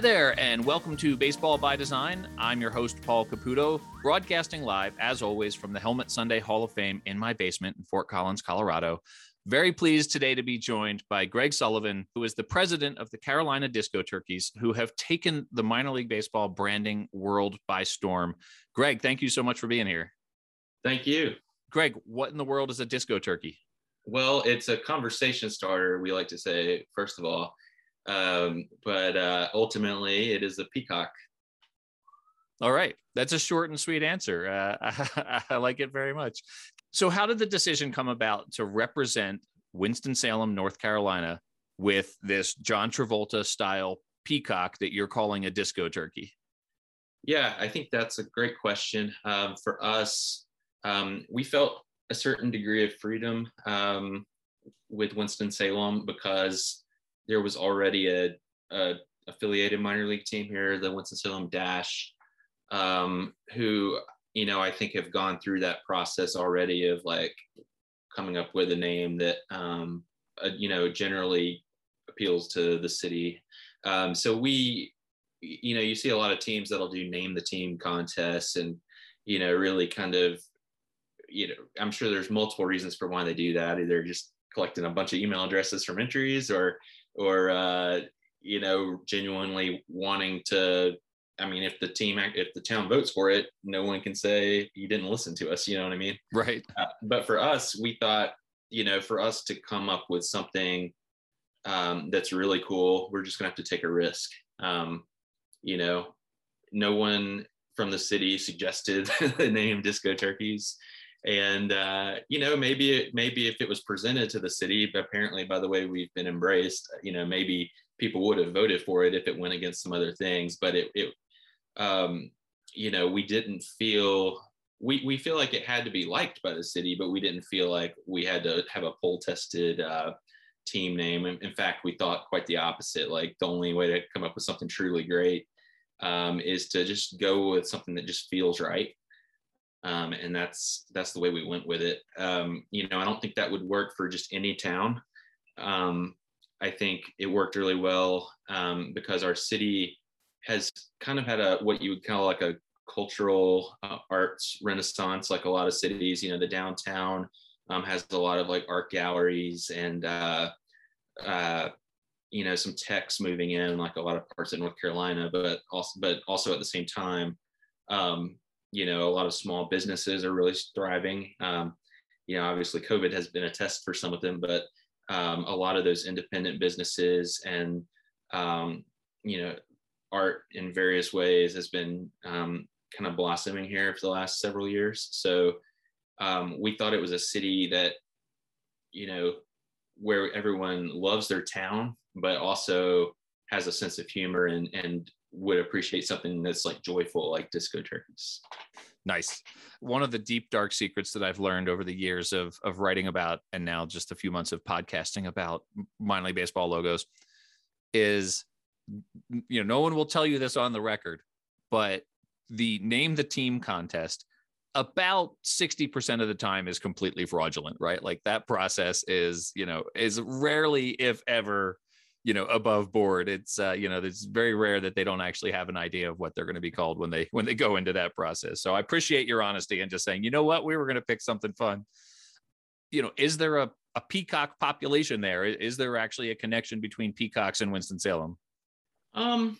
Hi there, and welcome to Baseball by Design. I'm your host, Paul Caputo, broadcasting live, as always, from the Helmet Sundae Hall of Fame in my basement in Fort Collins, Colorado. Very pleased today to be joined by Greg Sullivan, who is the president of the Carolina Disco Turkeys, who have taken the minor league baseball branding world by storm. Greg, thank you so much for being here. Thank you. Greg, what in the world is a disco turkey? Well, it's a conversation starter, we like to say, first of all. Um, but uh, ultimately, it is a peacock. All right. That's a short and sweet answer. Uh, I, I like it very much. So, how did the decision come about to represent Winston-Salem, North Carolina, with this John Travolta style peacock that you're calling a disco turkey? Yeah, I think that's a great question. Um, for us, um, we felt a certain degree of freedom um, with Winston Salem because there was already a, a, affiliated minor league team here, the Winston Salem Dash, um, who you know I think have gone through that process already of like coming up with a name that um, uh, you know generally appeals to the city. Um, so we, you know, you see a lot of teams that'll do name the team contests and you know really kind of you know, I'm sure there's multiple reasons for why they do that. Either just collecting a bunch of email addresses from entries or, or, uh, you know, genuinely wanting to, I mean, if the team, if the town votes for it, no one can say you didn't listen to us. You know what I mean? Right. Uh, but for us, we thought, you know, for us to come up with something um, that's really cool, we're just gonna have to take a risk. Um, you know, no one from the city suggested the name Disco Turkeys and uh, you know maybe it, maybe if it was presented to the city but apparently by the way we've been embraced you know maybe people would have voted for it if it went against some other things. But it, it um, you know we didn't feel we, we feel like it had to be liked by the city but we didn't feel like we had to have a poll tested uh, team name. In, in fact we thought quite the opposite. Like the only way to come up with something truly great um, is to just go with something that just feels right um, and that's that's the way we went with it. Um, you know, I don't think that would work for just any town. Um, I think it worked really well um, because our city has kind of had a what you would call like a cultural uh, arts renaissance, like a lot of cities. You know, the downtown um, has a lot of like art galleries and uh, uh, you know some techs moving in, like a lot of parts of North Carolina, but also but also at the same time. Um, you know, a lot of small businesses are really thriving. Um, you know, obviously COVID has been a test for some of them, but um, a lot of those independent businesses and, um, you know, art in various ways has been um, kind of blossoming here for the last several years. So um, we thought it was a city that, you know, where everyone loves their town, but also has a sense of humor and, and would appreciate something that's like joyful, like disco turkeys. Nice. One of the deep dark secrets that I've learned over the years of of writing about, and now just a few months of podcasting about minor league baseball logos, is you know no one will tell you this on the record, but the name the team contest about 60% of the time is completely fraudulent right like that process is you know is rarely if ever you know above board it's uh, you know it's very rare that they don't actually have an idea of what they're going to be called when they when they go into that process. So i appreciate your honesty and just saying you know what? We were going to pick something fun. You know is there a, a peacock population there? Is there actually a connection between peacocks and winston-salem um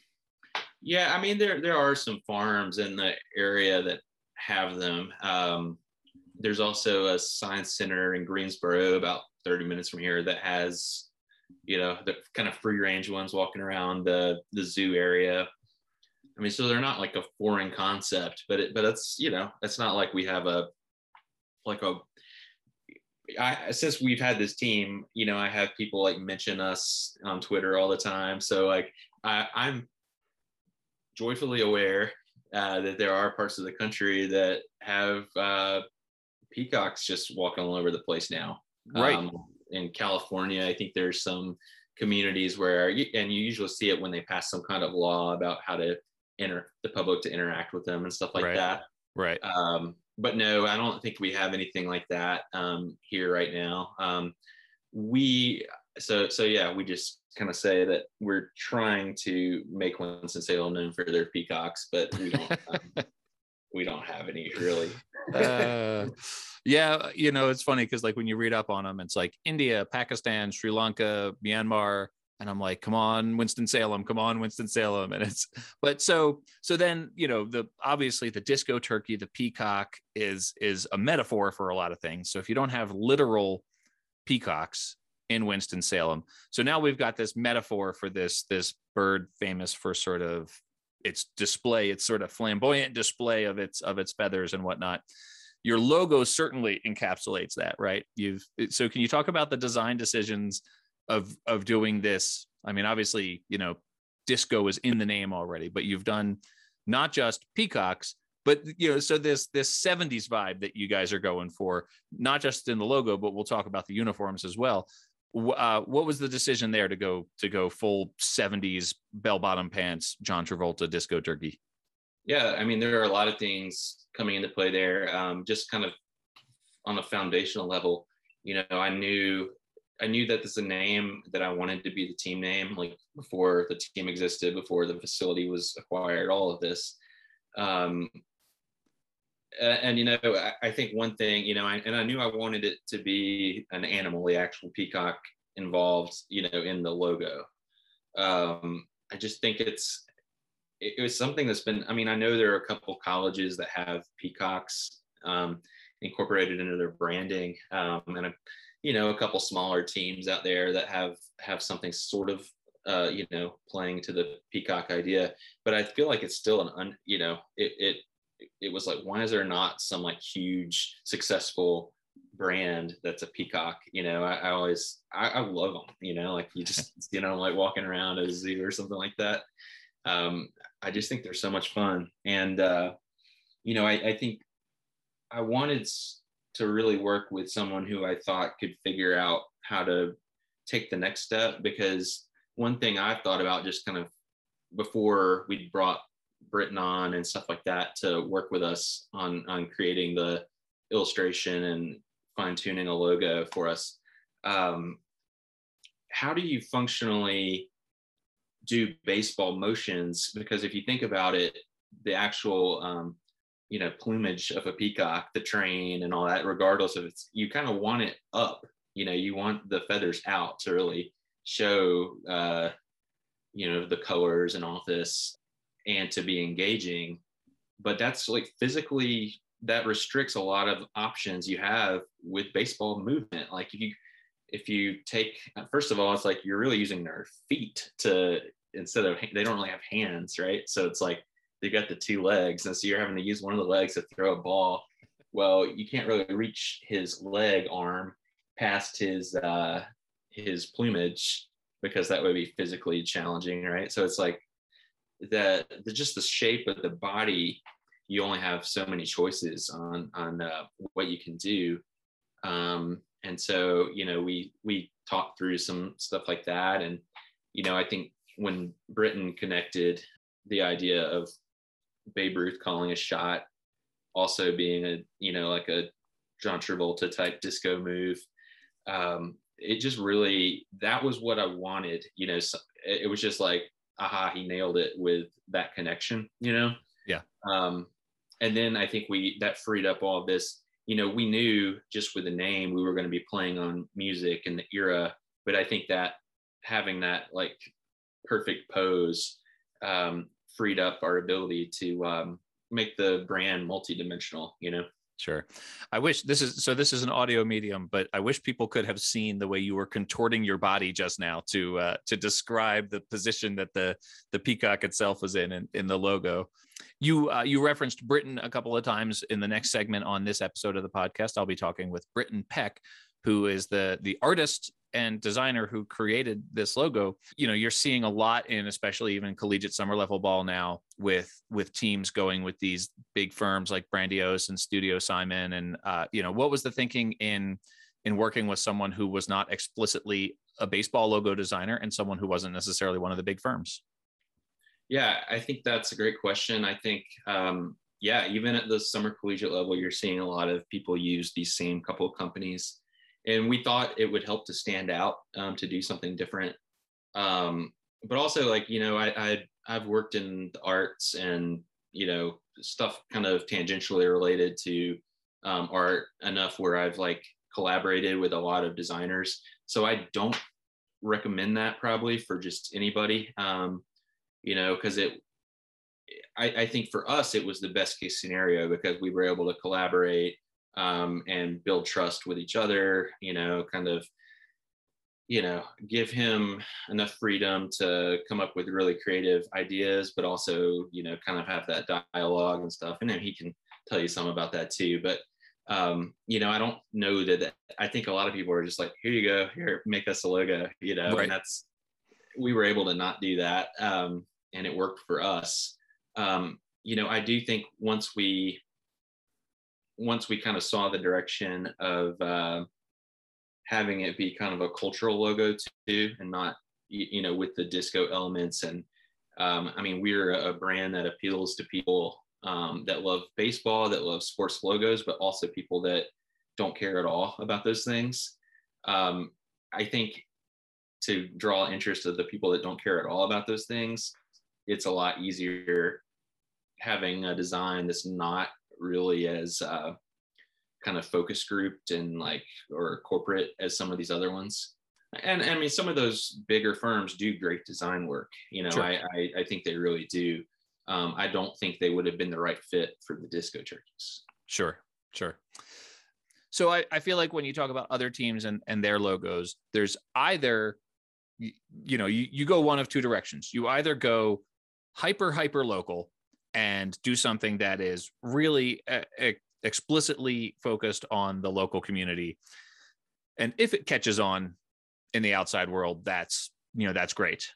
yeah i mean there there are some farms in the area that have them. Um there's also a science center in greensboro about 30 minutes from here that has you know, the kind of free range ones walking around the the zoo area. I mean, so they're not like a foreign concept, but it, but it's you know, it's not like we have a like a I, since we've had this team, you know, I have people like mention us on Twitter all the time. So like I, I'm joyfully aware uh, that there are parts of the country that have uh, peacocks just walking all over the place now. Right. Um, in California, I think there's some communities where, and you usually see it when they pass some kind of law about how to enter the public to interact with them and stuff like right. that. Right. Um, but no, I don't think we have anything like that um, here right now. Um, we so so yeah, we just kind of say that we're trying to make Winston Salem known for their peacocks, but we don't um, we don't have any really. uh, yeah, you know, it's funny because like when you read up on them, it's like India, Pakistan, Sri Lanka, Myanmar, and i'm like come on winston salem come on winston salem and it's but so so then you know the obviously the disco turkey the peacock is is a metaphor for a lot of things. So if you don't have literal peacocks in winston salem so now we've got this metaphor for this this bird famous for sort of its display its sort of flamboyant display of its of its feathers and whatnot your logo certainly encapsulates that right? You've so can you talk about the design decisions of of doing this? I mean obviously you know disco is in the name already but you've done not just peacocks but you know so this this 70s vibe that you guys are going for not just in the logo but we'll talk about the uniforms as well. Uh, what was the decision there to go to go full 70s bell bottom pants john travolta disco turkey yeah i mean there are a lot of things coming into play there um, just kind of on a foundational level you know i knew I knew that this is a name that I wanted to be the team name, like before the team existed, before the facility was acquired, all of this. Um, and, and, you know, I, I, think one thing, you know, I, and I knew I wanted it to be an animal, the actual peacock involved, you know, in the logo. Um, I just think it's, it, it was something that's been, I mean, I know there are a couple colleges that have peacocks um, incorporated into their branding. Um, and I, you know a couple smaller teams out there that have have something sort of uh, you know playing to the peacock idea but i feel like it's still an un, you know it, it it was like why is there not some like huge successful brand that's a peacock you know i, I always I, I, love them you know like you just you know like walking around a zoo or something like that um i just think they're so much fun and uh you know i, I think i wanted to really work with someone who I thought could figure out how to take the next step because one thing I've thought about just kind of before we brought Brittain on and stuff like that to work with us on on creating the illustration and fine tuning a logo for us. Um, how do you functionally do baseball motions? Because if you think about it, the actual um, you know plumage of a peacock the train and all that regardless of it's you kind of want it up you know you want the feathers out to really show uh you know the colors and all this and to be engaging but that's like physically that restricts a lot of options you have with baseball movement like if you if you take first of all it's like you're really using their feet to instead of they don't really have hands right so it's like they've got the two legs, and so you're having to use one of the legs to throw a ball. Well, you can't really reach his leg arm past his uh, his plumage because that would be physically challenging, right? So it's like the, the just the shape of the body. You only have so many choices on on uh, what you can do, um, and so you know we we talked through some stuff like that, and you know I think when Brittain connected the idea of Babe Ruth calling a shot, also being a you know like a John Travolta type disco move. Um, it just really that was what I wanted. You know, so it was just like aha, he nailed it with that connection. You know. Yeah. Um, and then I think we that freed up all this. You know, we knew just with the name we were going to be playing on music and the era, but I think that having that like perfect pose um, freed up our ability to um, make the brand multidimensional you know? Sure. I wish this is so this is an audio medium but i wish people could have seen the way you were contorting your body just now to uh, to describe the position that the the peacock itself was in in, in the logo you uh, you referenced Brittain a couple of times in the next segment on this episode of the podcast. I'll be talking with Brittain peck who is the the artist and designer who created this logo. You know you're seeing a lot in especially even collegiate summer level ball now with with teams going with these big firms like brandiose and studio simon. And uh, you know what was the thinking in in working with someone who was not explicitly a baseball logo designer and someone who wasn't necessarily one of the big firms yeah i think that's a great question. I think um, yeah even at the summer collegiate level you're seeing a lot of people use these same couple of companies. And we thought it would help to stand out um, to do something different. Um, but also like you know I, I i've worked in the arts and you know stuff kind of tangentially related to um, art enough where i've like collaborated with a lot of designers. So i don't recommend that probably for just anybody. Um, you know because it I, I, think for us it was the best case scenario because we were able to collaborate um, and build trust with each other you know kind of you know give him enough freedom to come up with really creative ideas but also you know kind of have that dialogue and stuff and then he can tell you some about that too but um, you know i don't know that i think a lot of people are just like here you go here make us a logo you know right. and that's we were able to not do that um, and it worked for us um, you know i do think once we once we kind of saw the direction of uh, having it be kind of a cultural logo too, and not you know with the disco elements. And um, I mean, we're a brand that appeals to people um, that love baseball, that love sports logos, but also people that don't care at all about those things. Um, I think to draw interest of the people that don't care at all about those things, it's a lot easier having a design that's not really as uh, kind of focus grouped and like or corporate as some of these other ones. And, and i mean some of those bigger firms do great design work you know sure. I, I, I think they really do. Um, i don't think they would have been the right fit for the disco turkeys sure sure. So I, I feel like when you talk about other teams and, and their logos there's either you know you, you go one of two directions you either go hyper hyper local and do something that is really uh, explicitly focused on the local community. And if it catches on in the outside world, that's you know that's great.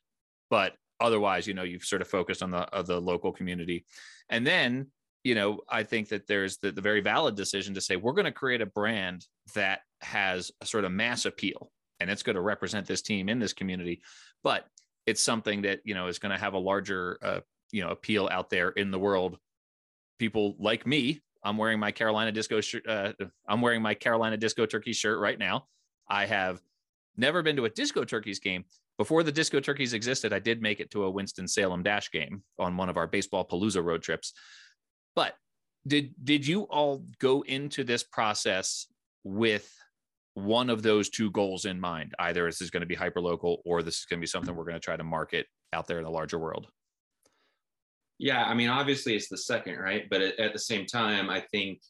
But otherwise, you know, you've sort of focused on the uh, the local community, and then you know, I think that there's the, the very valid decision to say we're going to create a brand that has a sort of mass appeal, and it's going to represent this team in this community, but it's something that you know is going to have a larger uh, you know appeal out there in the world people like me I'm wearing my Carolina Disco shirt. Uh, I'm wearing my Carolina Disco Turkey shirt right now. I have never been to a Disco Turkeys game. Before the Disco Turkeys existed, I did make it to a Winston Salem Dash game on one of our baseball palooza road trips. But did did you all go into this process with one of those two goals in mind? Either this is going to be hyper local, or this is going to be something we're going to try to market out there in the larger world. Yeah, I mean, obviously it's the second, right? But at, the same time, I think,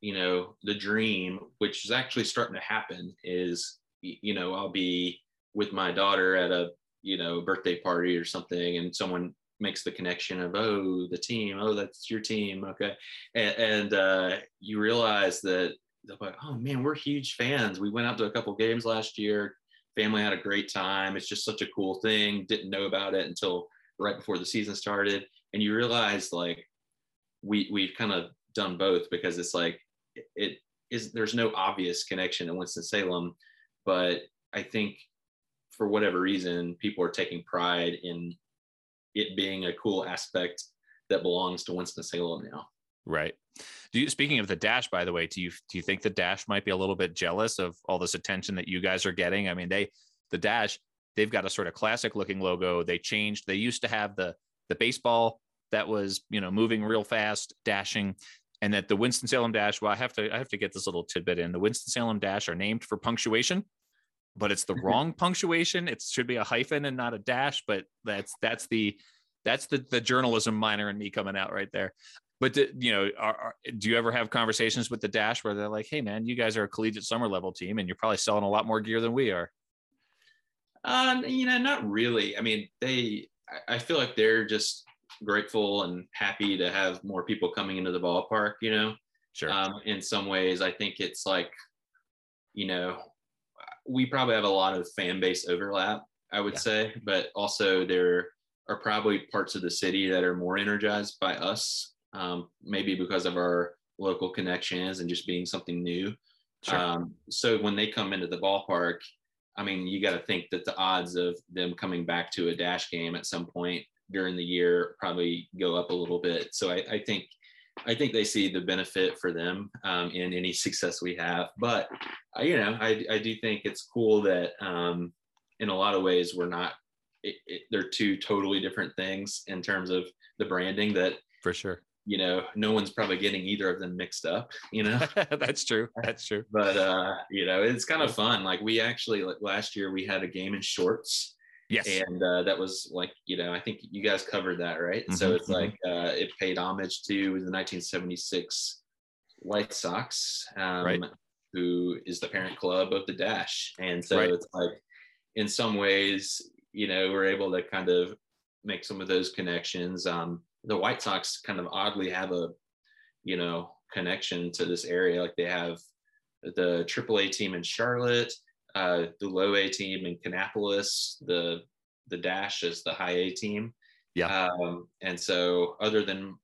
you know, the dream, which is actually starting to happen, is, you know, I'll be with my daughter at a, you know, birthday party or something, and someone makes the connection of, oh, the team, oh, that's your team, okay, and, and uh, you realize that like, oh man, we're huge fans. We went out to a couple games last year. Family had a great time. It's just such a cool thing. Didn't know about it until right before the season started and you realize like we we've kind of done both because it's like it is there's no obvious connection to winston-salem but i think for whatever reason people are taking pride in it being a cool aspect that belongs to winston-salem now right do you speaking of the dash by the way do you do you think the dash might be a little bit jealous of all this attention that you guys are getting i mean they the dash they've got a sort of classic looking logo they changed they used to have the the baseball that was you know moving real fast, dashing, and that the Winston Salem dash. Well, I have to I have to get this little tidbit in. The Winston Salem dash are named for punctuation, but it's the mm-hmm. wrong punctuation. It should be a hyphen and not a dash. But that's that's the that's the the journalism minor in me coming out right there. But you know, are, are, do you ever have conversations with the dash where they're like, "Hey, man, you guys are a collegiate summer level team, and you're probably selling a lot more gear than we are"? Um, you know, not really. I mean, they. I feel like they're just grateful and happy to have more people coming into the ballpark, you know. Sure. Um, in some ways, I think it's like, you know, we probably have a lot of fan base overlap, I would yeah. say, but also there are probably parts of the city that are more energized by us, um, maybe because of our local connections and just being something new. Sure. Um, so when they come into the ballpark, I mean, you got to think that the odds of them coming back to a dash game at some point during the year probably go up a little bit. So I, I think I think they see the benefit for them um, in any success we have. But uh, you know, I I do think it's cool that um, in a lot of ways we're not. It, it, they're two totally different things in terms of the branding. That for sure you know no one's probably getting either of them mixed up you know that's true that's true but uh you know it's kind of fun like we actually like last year we had a game in shorts yes and uh, that was like you know i think you guys covered that right mm-hmm, so it's mm-hmm. like uh it paid homage to the 1976 white sox um right. who is the parent club of the dash and so right. it's like in some ways you know we're able to kind of make some of those connections um the White Sox kind of oddly have a, you know, connection to this area. Like they have the AAA team in Charlotte, uh, the low A team in Kannapolis, the the Dash is the high A team. Yeah. Um, and so, other than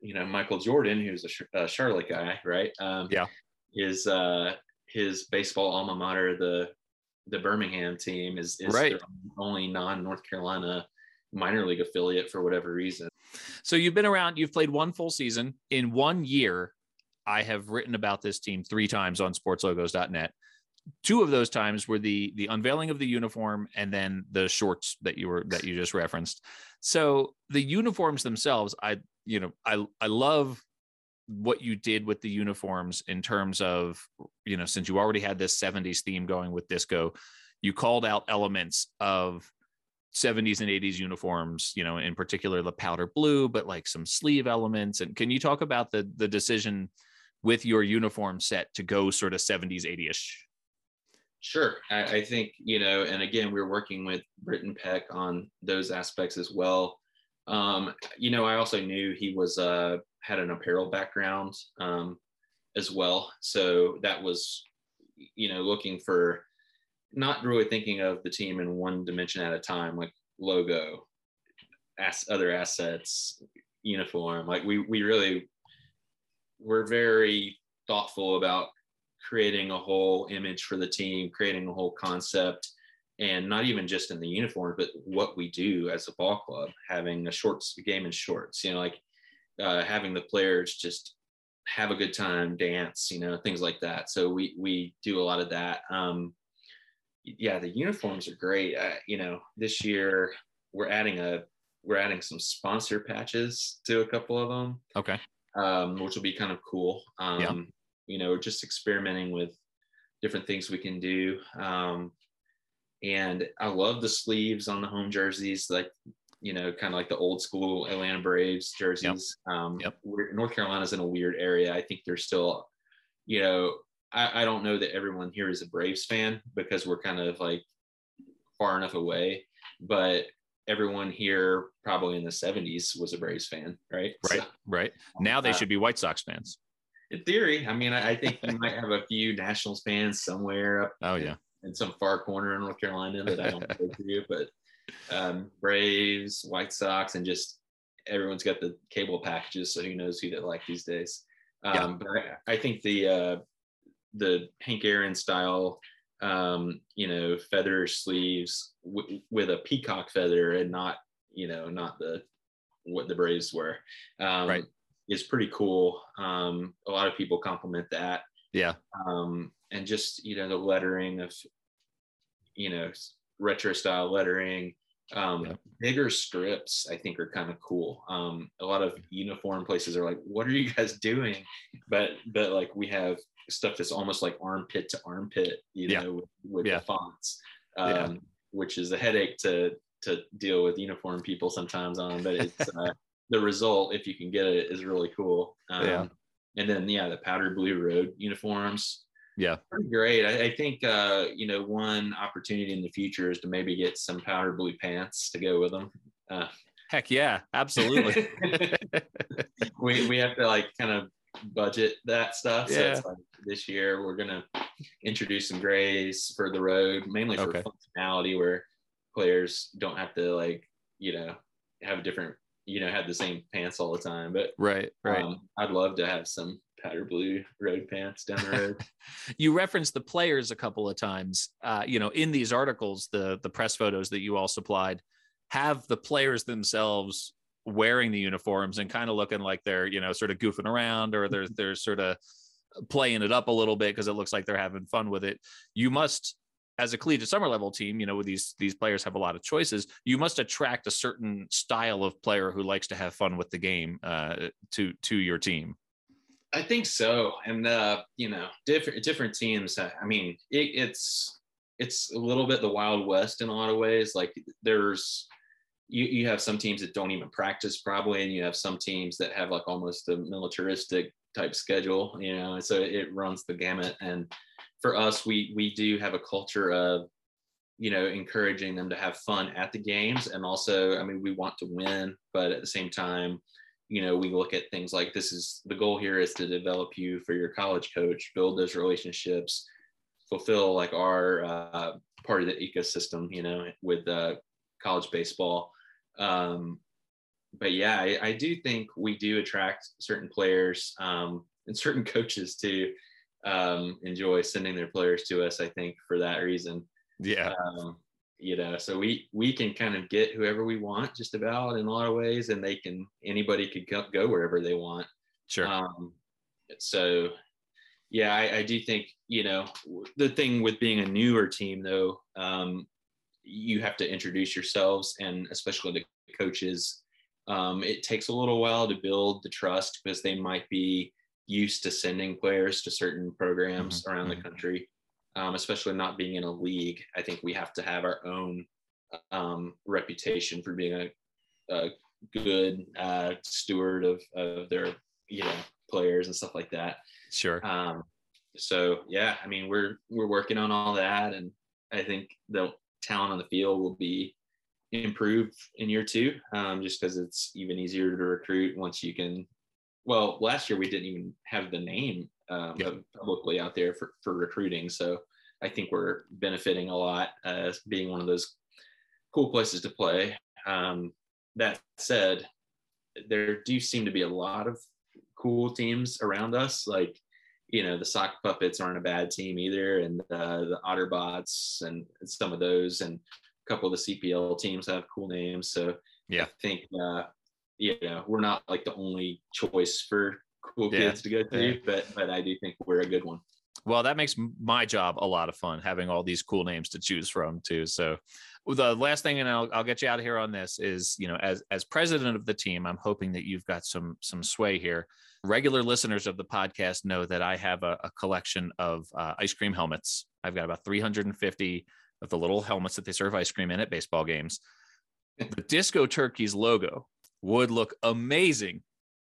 you know Michael Jordan, who's a, a Charlotte guy, right? Um, yeah. His uh, his baseball alma mater, the the Birmingham team, is is right. only non North Carolina minor league affiliate for whatever reason. So you've been around, you've played one full season. In one year, I have written about this team three times on sportslogos.net. Two of those times were the the unveiling of the uniform and then the shorts that you were that you just referenced. So the uniforms themselves, I you know, I I love what you did with the uniforms in terms of, you know, since you already had this 70s theme going with disco, you called out elements of 70s and 80s uniforms, you know, in particular the powder blue, but like some sleeve elements. And can you talk about the the decision with your uniform set to go sort of 70s, 80ish? Sure. I, I think, you know, and again, we're working with Brittain Peck on those aspects as well. Um, you know, I also knew he was uh had an apparel background um as well. So that was, you know, looking for not really thinking of the team in one dimension at a time, like logo, as other assets, uniform. Like we we really we're very thoughtful about creating a whole image for the team, creating a whole concept, and not even just in the uniform, but what we do as a ball club, having a shorts game in shorts, you know, like uh, having the players just have a good time, dance, you know, things like that. So we we do a lot of that. Um, yeah, the uniforms are great. Uh, you know, this year we're adding a we're adding some sponsor patches to a couple of them. Okay. Um, which will be kind of cool. Um, yeah. you know, just experimenting with different things we can do. Um, and I love the sleeves on the home jerseys, like you know, kind of like the old school Atlanta Braves jerseys. Yep. Um, yep. North Carolina's in a weird area. I think they're still, you know, I, I don't know that everyone here is a Braves fan because we're kind of like far enough away, but everyone here probably in the 70s was a Braves fan, right? Right, so, right. Now they uh, should be White Sox fans. In theory, I mean, I, I think you might have a few Nationals fans somewhere up. Oh yeah, in some far corner in North Carolina that I don't go to, but um, Braves, White Sox, and just everyone's got the cable packages, so who knows who they like these days. Um, yeah. But I, I think the uh, the Hank Aaron style, um, you know, feather sleeves w- with a peacock feather and not, you know, not the what the Braves were. Um, right. Is pretty cool. Um, a lot of people compliment that. Yeah. Um, and just you know the lettering of, you know, retro style lettering. Um, yeah. Bigger strips, I think, are kind of cool. Um, a lot of uniform places are like, "What are you guys doing?" But but like we have stuff that's almost like armpit to armpit, you know, with, with yeah. the fonts, um, yeah. which is a headache to to deal with uniform people sometimes on. But it's uh, the result, if you can get it, is really cool. Um, yeah. And then yeah, the powder blue road uniforms. Yeah, pretty great. I, I think uh, you know one opportunity in the future is to maybe get some powder blue pants to go with them. Uh, Heck yeah, absolutely. we we have to like kind of budget that stuff. Yeah. So it's like this year we're gonna introduce some grays for the road, mainly for okay. functionality where players don't have to like, you know, have a different, you know, have the same pants all the time. But right, right. Um, I'd love to have some powder blue road pants down the road. you referenced the players a couple of times. Uh, you know, in these articles, the the press photos that you all supplied have the players themselves wearing the uniforms and kind of looking like they're you know sort of goofing around or they're they're sort of playing it up a little bit because it looks like they're having fun with it you must as a collegiate summer level team you know with these these players have a lot of choices you must attract a certain style of player who likes to have fun with the game uh, to to your team I think so, and uh, you know, different different teams. I mean, it, it's it's a little bit the wild west in a lot of ways. Like there's you you have some teams that don't even practice probably, and you have some teams that have like almost a militaristic type schedule. You know, so it runs the gamut. And for us, we we do have a culture of you know encouraging them to have fun at the games, and also, I mean, we want to win, but at the same time you know, we look at things like this is the goal here is to develop you for your college coach, build those relationships, fulfill like our uh, part of the ecosystem, you know, with uh, college baseball. Um, but yeah, I, I, do think we do attract certain players um, and certain coaches to um, enjoy sending their players to us. I think for that reason. Yeah. Um, you know so we we can kind of get whoever we want just about in a lot of ways and they can anybody could go, go wherever they want sure um so yeah I, I do think you know the thing with being a newer team though um you have to introduce yourselves and especially the coaches um, it takes a little while to build the trust because they might be used to sending players to certain programs mm-hmm. around the mm-hmm. country um, especially not being in a league. I think we have to have our own um, reputation for being a, a good uh, steward of, of their you know players and stuff like that. Sure. Um, so yeah, I mean we're we're working on all that, and I think the talent on the field will be improved in year two, um, just because it's even easier to recruit once you can. Well, last year we didn't even have the name um, yep. publicly out there for, for recruiting. So I think we're benefiting a lot as being one of those cool places to play. Um, that said, there do seem to be a lot of cool teams around us. Like, you know, the sock puppets aren't a bad team either, and uh, the Otterbots and some of those, and a couple of the CPL teams have cool names. So yeah, I think uh, you know we're not like the only choice for cool yeah. kids to go to, yeah. but but I do think we're a good one. Well, that makes my job a lot of fun having all these cool names to choose from too. So the last thing, and I'll, I'll get you out of here on this is, you know, as, as president of the team, I'm hoping that you've got some, some sway here. Regular listeners of the podcast know that I have a, a collection of uh, ice cream helmets. I've got about 350 of the little helmets that they serve ice cream in at baseball games. the Disco Turkeys logo would look amazing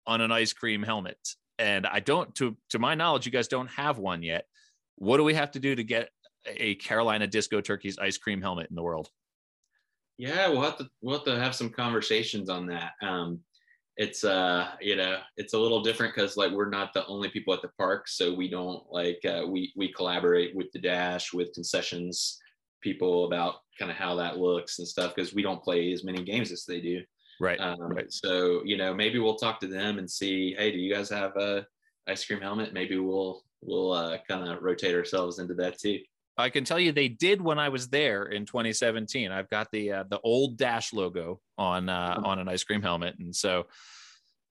on an ice cream helmet. And I don't, to to my knowledge, you guys don't have one yet. What do we have to do to get a Carolina Disco Turkeys ice cream helmet in the world? Yeah, we'll have to we'll have to have some conversations on that. Um, it's uh you know it's a little different because like we're not the only people at the park so we don't like uh, we we collaborate with the dash with concessions people about kind of how that looks and stuff because we don't play as many games as they do Right. Um, right. So you know, maybe we'll talk to them and see. Hey, do you guys have a ice cream helmet? Maybe we'll we'll uh, kind of rotate ourselves into that too. I can tell you they did when I was there in 2017. I've got the uh, the old Dash logo on uh, mm-hmm. on an ice cream helmet, and so.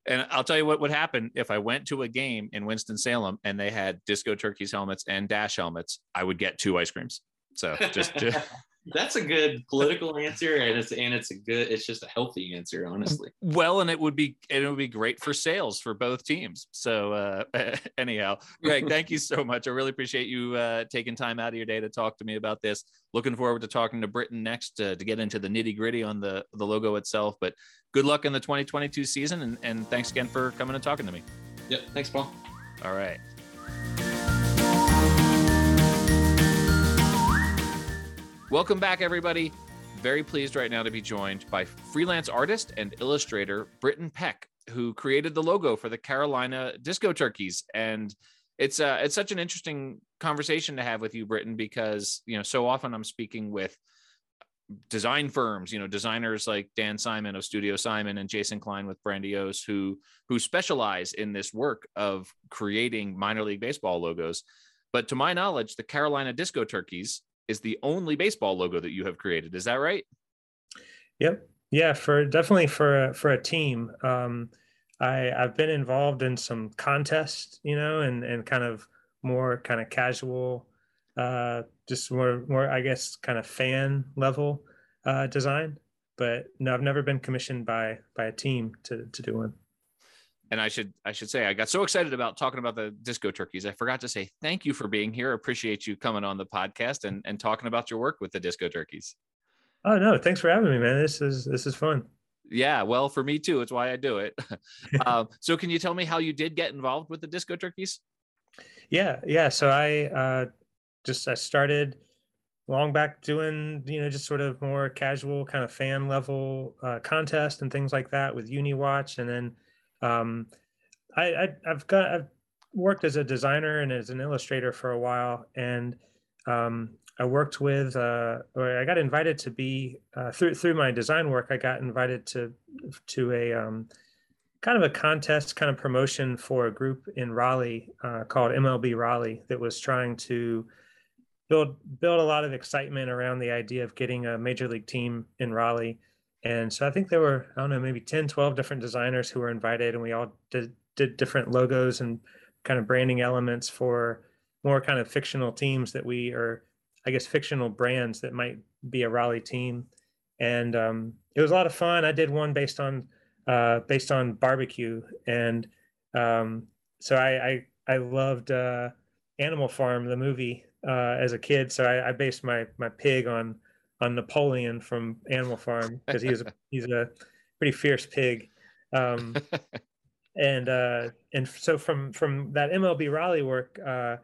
And I'll tell you what would happen if I went to a game in Winston Salem and they had Disco Turkeys helmets and Dash helmets. I would get two ice creams. So just, just that's a good political answer and it's and it's a good it's just a healthy answer honestly. Well and it would be it would be great for sales for both teams. So uh anyhow greg thank you so much. I really appreciate you uh taking time out of your day to talk to me about this. Looking forward to talking to brittain next uh, to get into the nitty gritty on the the logo itself. But good luck in the 2022 season and, and thanks again for coming and talking to me. Yep. Thanks paul. All right Welcome back, everybody. Very pleased right now to be joined by freelance artist and illustrator Brittain Peck, who created the logo for the Carolina Disco Turkeys. And it's uh, it's such an interesting conversation to have with you, Brittain, because you know so often I'm speaking with design firms, you know, designers like Dan Simon of Studio Simon and Jason Klein with Brandiose, who who specialize in this work of creating minor league baseball logos. But to my knowledge, the Carolina Disco Turkeys is the only baseball logo that you have created. Is that right? Yep. Yeah, for definitely for for a team. Um, I I've been involved in some contests, you know, and and kind of more kind of casual, uh, just more more I guess kind of fan level uh, design. But no, I've never been commissioned by by a team to to do one and I should I should say I got so excited about talking about the disco turkeys. I forgot to say thank you for being here. Appreciate you coming on the podcast and, and talking about your work with the disco turkeys. Oh no, thanks for having me, man. This is this is fun. Yeah, well, for me too. It's why I do it. um, so, can you tell me how you did get involved with the disco turkeys? Yeah, yeah. So I uh, just I started long back doing you know just sort of more casual kind of fan level uh, contest and things like that with UniWatch, and then um, I, have got I've worked as a designer and as an illustrator for a while, and um, I worked with uh, or I got invited to be uh, through through my design work. I got invited to to a um, kind of a contest, kind of promotion for a group in Raleigh uh, called MLB Raleigh that was trying to build build a lot of excitement around the idea of getting a major league team in Raleigh. And so I think there were, I don't know, maybe 10, 12 different designers who were invited, and we all did, did different logos and kind of branding elements for more kind of fictional teams that we are, I guess, fictional brands that might be a Raleigh team. And um, it was a lot of fun. I did one based on uh, based on barbecue, and um, so I, I I loved uh, Animal Farm, the movie, uh, as a kid. So I, I based my my pig on on Napoleon from Animal Farm because he was a, he's a pretty fierce pig. Um, and uh, and so from from that MLB Raleigh work, uh,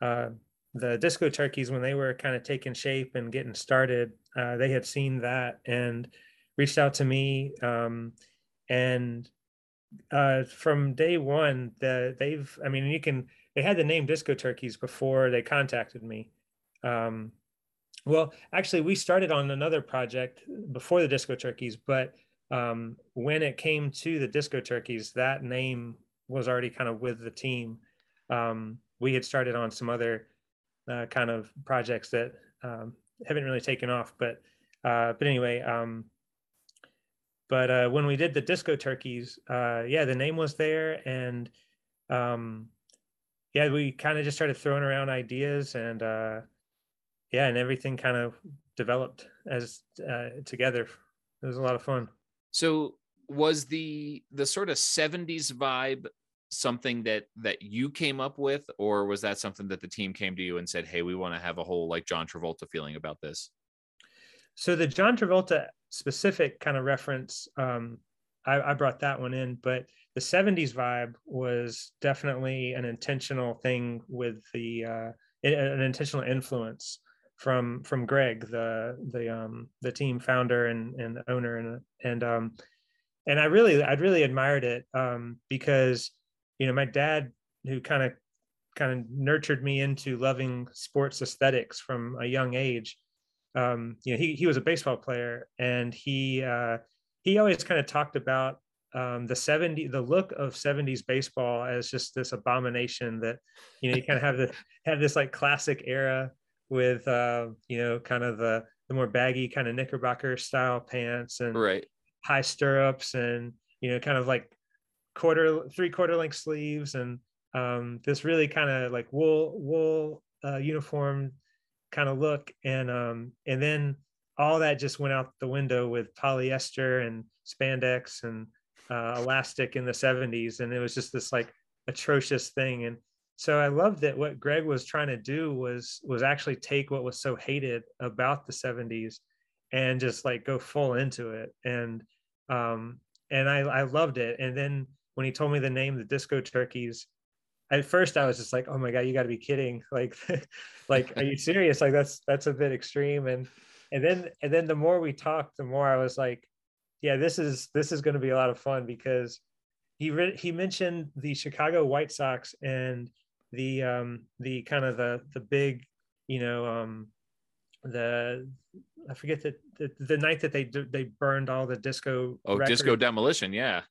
uh, the Disco Turkeys when they were kind of taking shape and getting started, uh, they had seen that and reached out to me. Um, and uh, from day one, the, they've I mean you can they had the name Disco Turkeys before they contacted me. Um, well, actually, we started on another project before the Disco Turkeys, but um, when it came to the Disco Turkeys, that name was already kind of with the team. Um, we had started on some other uh, kind of projects that um, haven't really taken off, but uh, but anyway, um, but uh, when we did the Disco Turkeys, uh, yeah, the name was there, and um, yeah, we kind of just started throwing around ideas and uh, yeah, and everything kind of developed as uh, together. It was a lot of fun. So was the the sort of 70s vibe something that that you came up with or was that something that the team came to you and said hey we want to have a whole like john travolta feeling about this so the john travolta specific kind of reference um I, I brought that one in but the 70s vibe was definitely an intentional thing with the uh an intentional influence from from Greg, the the um the team founder and and owner and and um and I really I'd really admired it um because you know my dad who kind of kind of nurtured me into loving sports aesthetics from a young age. Um, you know, he he was a baseball player and he uh, he always kind of talked about um, the 70 the look of 70s baseball as just this abomination that you know you kind of have the have this like classic era with uh, you know kind of the the more baggy kind of knickerbocker style pants and right. high stirrups and you know kind of like quarter three quarter length sleeves and um, this really kind of like wool wool uh, uniform kind of look. And um, and then all that just went out the window with polyester and spandex and uh, elastic in the 70s and it was just this like atrocious thing. And so i love that what greg was trying to do was was actually take what was so hated about the 70s and just like go full into it. And um and i i loved it. And then when he told me the name the disco turkeys at first i was just like oh my god you got to be kidding. Like like are you serious? Like that's that's a bit extreme. And and then and then the more we talked the more i was like yeah this is this is going to be a lot of fun because he re- he mentioned the chicago white sox and the um the kind of the the big you know um the I forget that the, the night that they they burned all the disco oh records. disco demolition yeah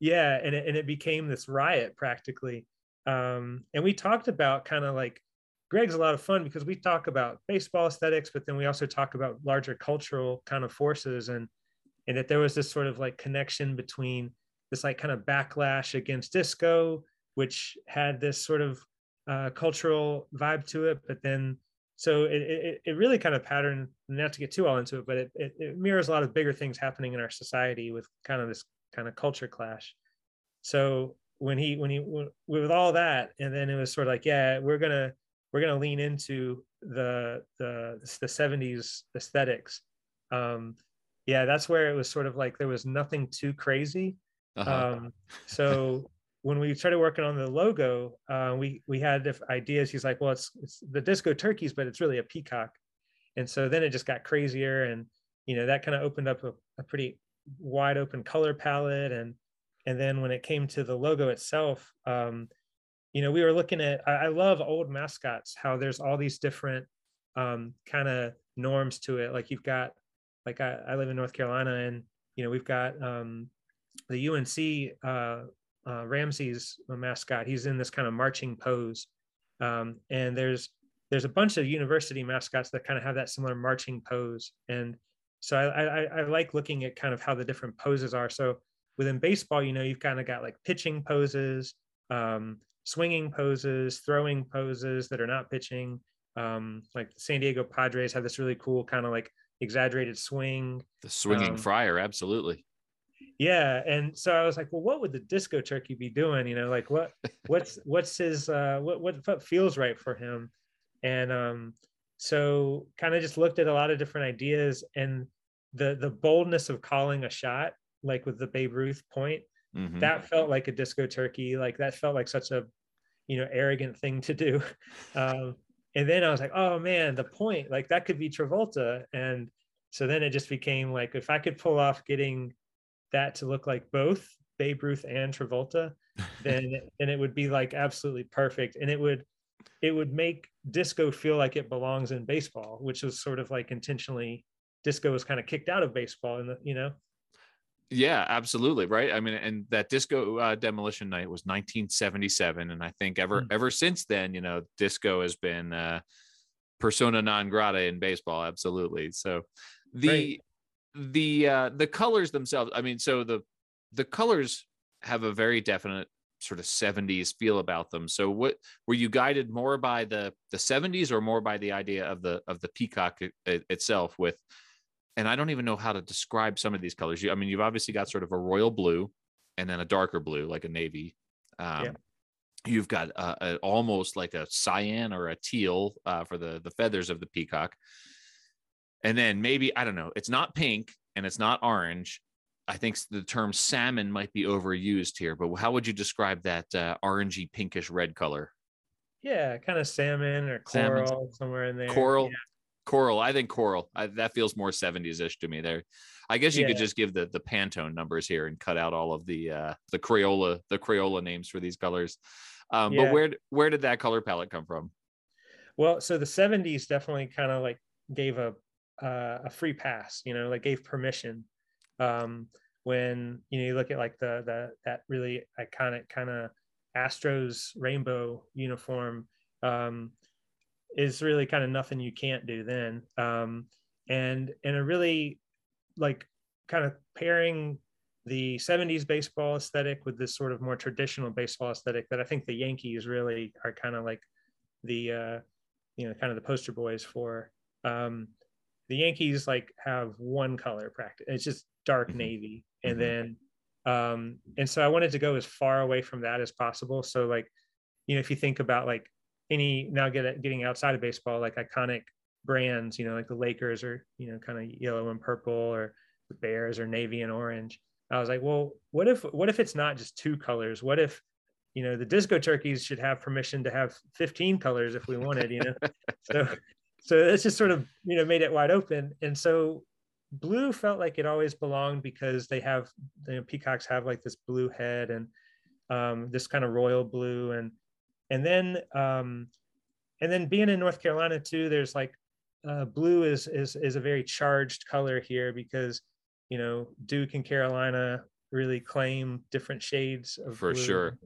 yeah and it, and it became this riot practically um and we talked about kind of like Greg's a lot of fun because we talk about baseball aesthetics but then we also talk about larger cultural kind of forces and and that there was this sort of like connection between this like kind of backlash against disco, which had this sort of uh, cultural vibe to it, but then so it, it, it really kind of patterned not to get too all into it but it, it, it, mirrors a lot of bigger things happening in our society with kind of this kind of culture clash. So when he when he with all that and then it was sort of like yeah we're gonna we're gonna lean into the the the 70s aesthetics. Um yeah that's where it was sort of like there was nothing too crazy. Uh-huh. um so when we started working on the logo, uh, we we had ideas. He's like, well, it's it's the disco turkeys, but it's really a peacock. And so then it just got crazier, and you know that kind of opened up a, a pretty wide open color palette. And and then when it came to the logo itself, um, you know, we were looking at. I, I love old mascots. How there's all these different um, kind of norms to it. Like you've got, like I, I live in North Carolina, and you know we've got um, the UNC uh, uh, Rameses mascot. He's in this kind of marching pose, um, and there's there's a bunch of university mascots that kind of have that similar marching pose. And so I, I, I like looking at kind of how the different poses are. So within baseball, you know, you've kind of got like pitching poses, um, swinging poses, throwing poses that are not pitching. Um, like the San Diego Padres have this really cool kind of like exaggerated swing. The swinging um, friar, absolutely yeah and so i was like well what would the disco turkey be doing? You know like what what's what's his uh what what, what feels right for him? And um so kind of just looked at a lot of different ideas and the the boldness of calling a shot like with the babe ruth point mm-hmm. that felt like a disco turkey like that felt like such a you know arrogant thing to do. Um and then i was like oh man the point like that could be travolta. And so then it just became like if i could pull off getting that to look like both Babe Ruth and Travolta, then then it would be like absolutely perfect, and it would it would make disco feel like it belongs in baseball, which was sort of like intentionally disco was kind of kicked out of baseball, and you know. Yeah, absolutely, right. I mean, and that disco uh, demolition night was 1977, and I think ever mm. ever since then, you know, disco has been uh, persona non grata in baseball. Absolutely. So the right the uh the colors themselves i mean so the the colors have a very definite sort of 70s feel about them. So what were you guided more by the the 70s or more by the idea of the of the peacock it, itself with and i don't even know how to describe some of these colors. You, i mean you've obviously got sort of a royal blue and then a darker blue like a navy. Um, yeah. you've got a, a, almost like a cyan or a teal uh, for the the feathers of the peacock and then maybe, I don't know, it's not pink and it's not orange. I think the term salmon might be overused here, but how would you describe that uh, orangey pinkish red color? Yeah, kind of salmon or coral salmon. somewhere in there. Coral. Yeah. Coral. I think coral. I, that feels more 70s ish to me there. I guess you yeah. could just give the the Pantone numbers here and cut out all of the uh the Crayola the Crayola names for these colors. Um, yeah. but where where did that color palette come from? Well, so the 70s definitely kind of like gave a uh, a free pass, you know, like gave permission. Um, when you know you look at like the the that really iconic kind of Astros rainbow uniform um, is really kind of nothing you can't do then. Um, and and a really like kind of pairing the 70s baseball aesthetic with this sort of more traditional baseball aesthetic that I think the Yankees really are kind of like the uh, you know kind of the poster boys for. Um, the Yankees like have one color practice. It's just dark mm-hmm. navy, and mm-hmm. then um, and so I wanted to go as far away from that as possible. So like, you know, if you think about like any now get getting outside of baseball, like iconic brands, you know, like the Lakers are you know, kind of yellow and purple, or the Bears or navy and orange. I was like, well, what if what if it's not just two colors? What if you know the disco turkeys should have permission to have 15 colors if we wanted you know so so it's just sort of you know made it wide open. And so blue felt like it always belonged because they have you know, peacocks have like this blue head and um, this kind of royal blue. And and then um, and then being in north carolina too there's like uh, blue is is is a very charged color here because you know duke and carolina really claim different shades of for blue. sure.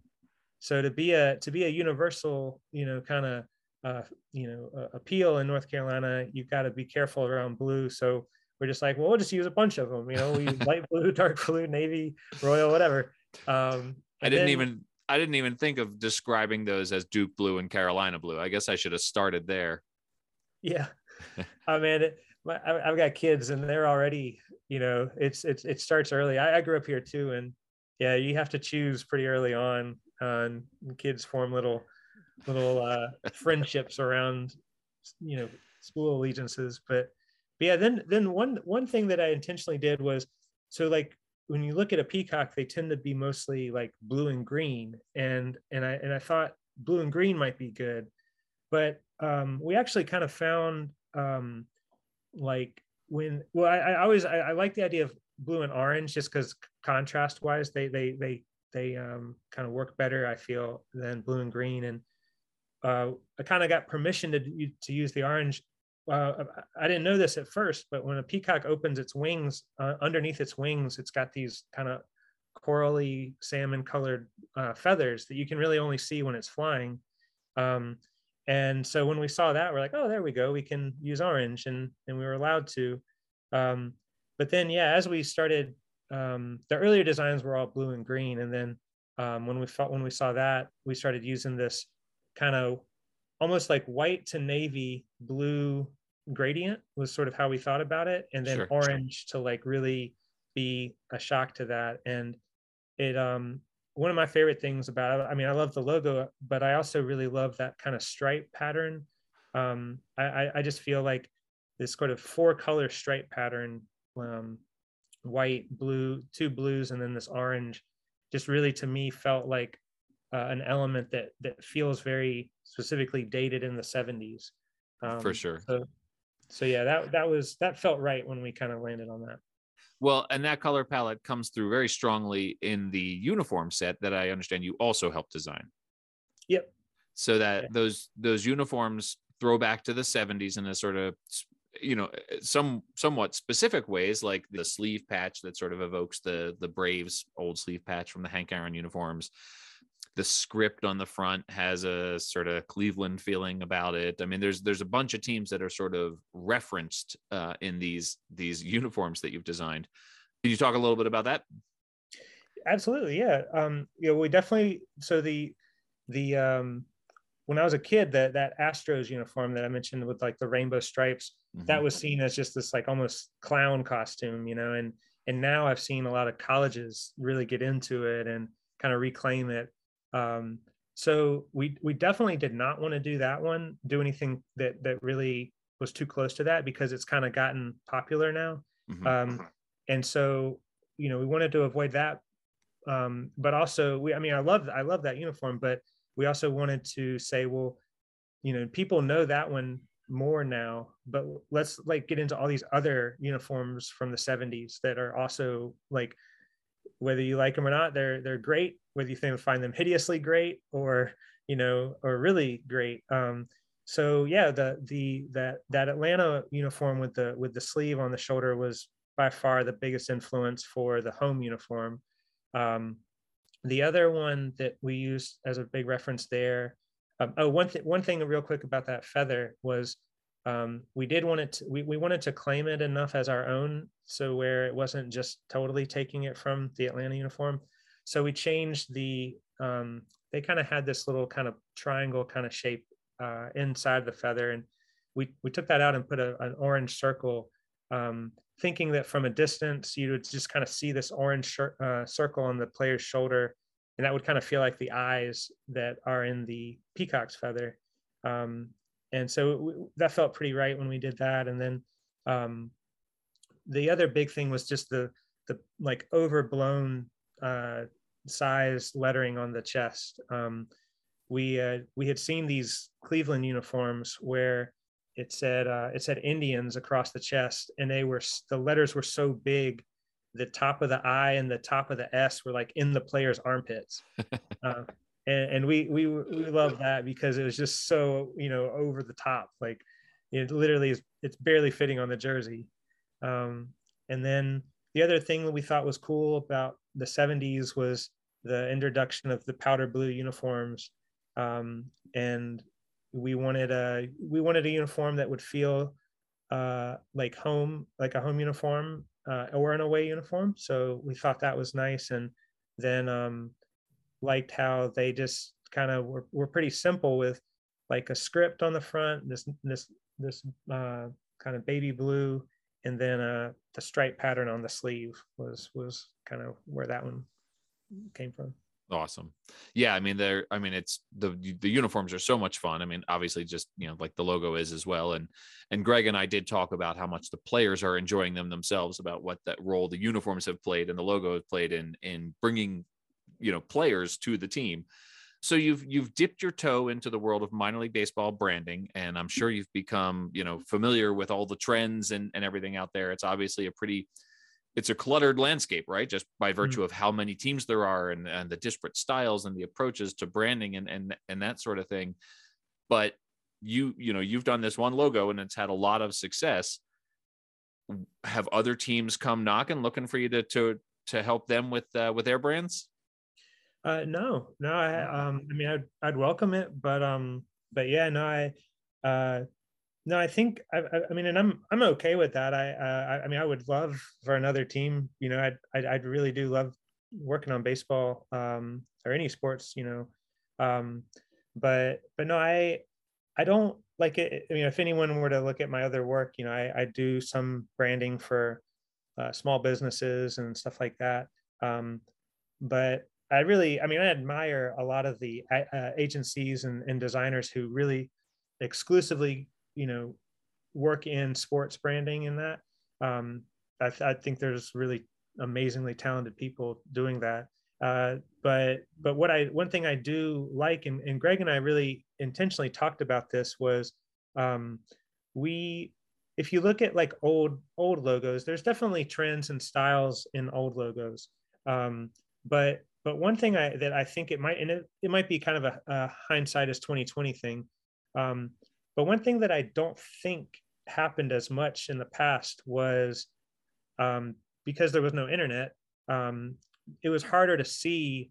So to be a to be a universal you know kind of uh, you know uh, appeal in North Carolina, you've got to be careful around blue. So we're just like, well, we'll just use a bunch of them. You know, we use light blue, dark blue, navy, royal, whatever. Um, I didn't then, even I didn't even think of describing those as Duke blue and Carolina blue. I guess I should have started there. Yeah, I mean, I've got kids and they're already, you know, it's it's it starts early. I, I grew up here too, and yeah, you have to choose pretty early on. Uh, and kids form little little uh, friendships around, you know, school allegiances. But, but yeah, then then one one thing that I intentionally did was so like when you look at a peacock, they tend to be mostly like blue and green, and and I and I thought blue and green might be good, but um, we actually kind of found um, like when well I, I always I, I, like the idea of blue and orange just because contrast wise they they they they um, kind of work better I feel than blue and green and uh, I kind of got permission to to use the orange. Uh, I didn't know this at first, but when a peacock opens its wings, uh, underneath its wings, it's got these kind of corally salmon colored uh, feathers that you can really only see when it's flying. Um, and so when we saw that, we're like, oh, there we go. We can use orange, and and we were allowed to. Um, but then, yeah, as we started, um, the earlier designs were all blue and green, and then um, when we felt when we saw that, we started using this kind of almost like white to navy blue gradient was sort of how we thought about it, and then sure, orange sure. to like really be a shock to that. And it um one of my favorite things about I mean, I love the logo, but I also really love that kind of stripe pattern. Um, I, I just feel like this sort of four color stripe pattern, um, white, blue, two blues, and then this orange, just really to me felt like uh, an element that that feels very specifically dated in the 70s. Um, For sure. So, so yeah, that that was that felt right when we kind of landed on that. Well, and that color palette comes through very strongly in the uniform set that I understand you also helped design. Yep. So that yeah. those those uniforms throw back to the 70s in a sort of you know some somewhat specific ways like the sleeve patch that sort of evokes the the braves old sleeve patch from the hank aaron uniforms the script on the front has a sort of Cleveland feeling about it. I mean, there's there's a bunch of teams that are sort of referenced uh, in these these uniforms that you've designed. Can you talk a little bit about that? Absolutely, yeah. Um, you know, we definitely so the the um, when I was a kid, that that Astros uniform that I mentioned with like the rainbow stripes, mm-hmm. that was seen as just this like almost clown costume, you know, and and now I've seen a lot of colleges really get into it and kind of reclaim it um, so we we definitely did not want to do that one, do anything that that really was too close to that because it's kind of gotten popular now. Mm-hmm. Um, mm-hmm. and so you know we wanted to avoid that. Um, but also we I mean I love I love that uniform, but we also wanted to say, well, you know, people know that one more now, but let's like get into all these other uniforms from the 70s that are also like whether you like them or not, they're they're great. Whether you think find them hideously great or you know or really great. Um, so yeah, the the that that Atlanta uniform with the with the sleeve on the shoulder was by far the biggest influence for the home uniform. Um, the other one that we used as a big reference there. Um, oh, one thing one thing real quick about that feather was um, we did want it to, we, we wanted to claim it enough as our own so where it wasn't just totally taking it from the atlanta uniform. So we changed the um, they kind of had this little kind of triangle kind of shape uh, inside the feather and we, we took that out and put a, an orange circle um, thinking that from a distance you would just kind of see this orange uh, circle on the player's shoulder and that would kind of feel like the eyes that are in the peacock's feather. Um, and so that felt pretty right when we did that. And then um, the other big thing was just the the like overblown uh, size lettering on the chest. Um, we uh, we had seen these cleveland uniforms where it said uh, it said indians across the chest and they were the letters were so big the top of the i and the top of the s were like in the player's armpits. Uh, and, and we we we love that because it was just so you know over the top. Like it literally is it's barely fitting on the jersey. Um, and then the other thing that we thought was cool about the 70s was the introduction of the powder blue uniforms. Um, and we wanted a we wanted a uniform that would feel uh, like home, like a home uniform uh, or an away uniform. So we thought that was nice, and then um, liked how they just kind of were, were pretty simple with like a script on the front, this this this uh, kind of baby blue, and then uh, the stripe pattern on the sleeve was was kind of where that one came from. Awesome. Yeah, I mean they're I mean it's the the uniforms are so much fun. I mean obviously just, you know, like the logo is as well and and Greg and I did talk about how much the players are enjoying them themselves about what that role the uniforms have played and the logo has played in in bringing, you know, players to the team. So you've you've dipped your toe into the world of minor league baseball branding and I'm sure you've become, you know, familiar with all the trends and and everything out there. It's obviously a pretty it's a cluttered landscape, right? Just by mm-hmm. virtue of how many teams there are and, and the disparate styles and the approaches to branding and, and and that sort of thing. But you you know you've done this one logo and it's had a lot of success. Have other teams come knocking looking for you to to to help them with uh, with their brands? Uh, no, no. I um, I mean, I'd I'd welcome it, but um, but yeah, no, I uh, no, I think I, I, mean, and I'm I'm okay with that. I uh, I mean, I would love for another team. You know, I'd I'd, I'd really do love working on baseball um, or any sports. You know, um, but but no, I I don't like it. I mean, if anyone were to look at my other work, you know, I I do some branding for uh, small businesses and stuff like that. Um, but I really, I mean, I admire a lot of the uh, agencies and, and designers who really exclusively you know work in sports branding in that. Um, I, th- I, think there's really amazingly talented people doing that. Uh, but but what i one thing i do like and, and greg and i really intentionally talked about this was um, we if you look at like old old logos there's definitely trends and styles in old logos. Um, but but one thing I, that I think it might, and it, it might be kind of a, a hindsight is 2020 thing. Um, but one thing that I don't think happened as much in the past was um, because there was no internet, um, it was harder to see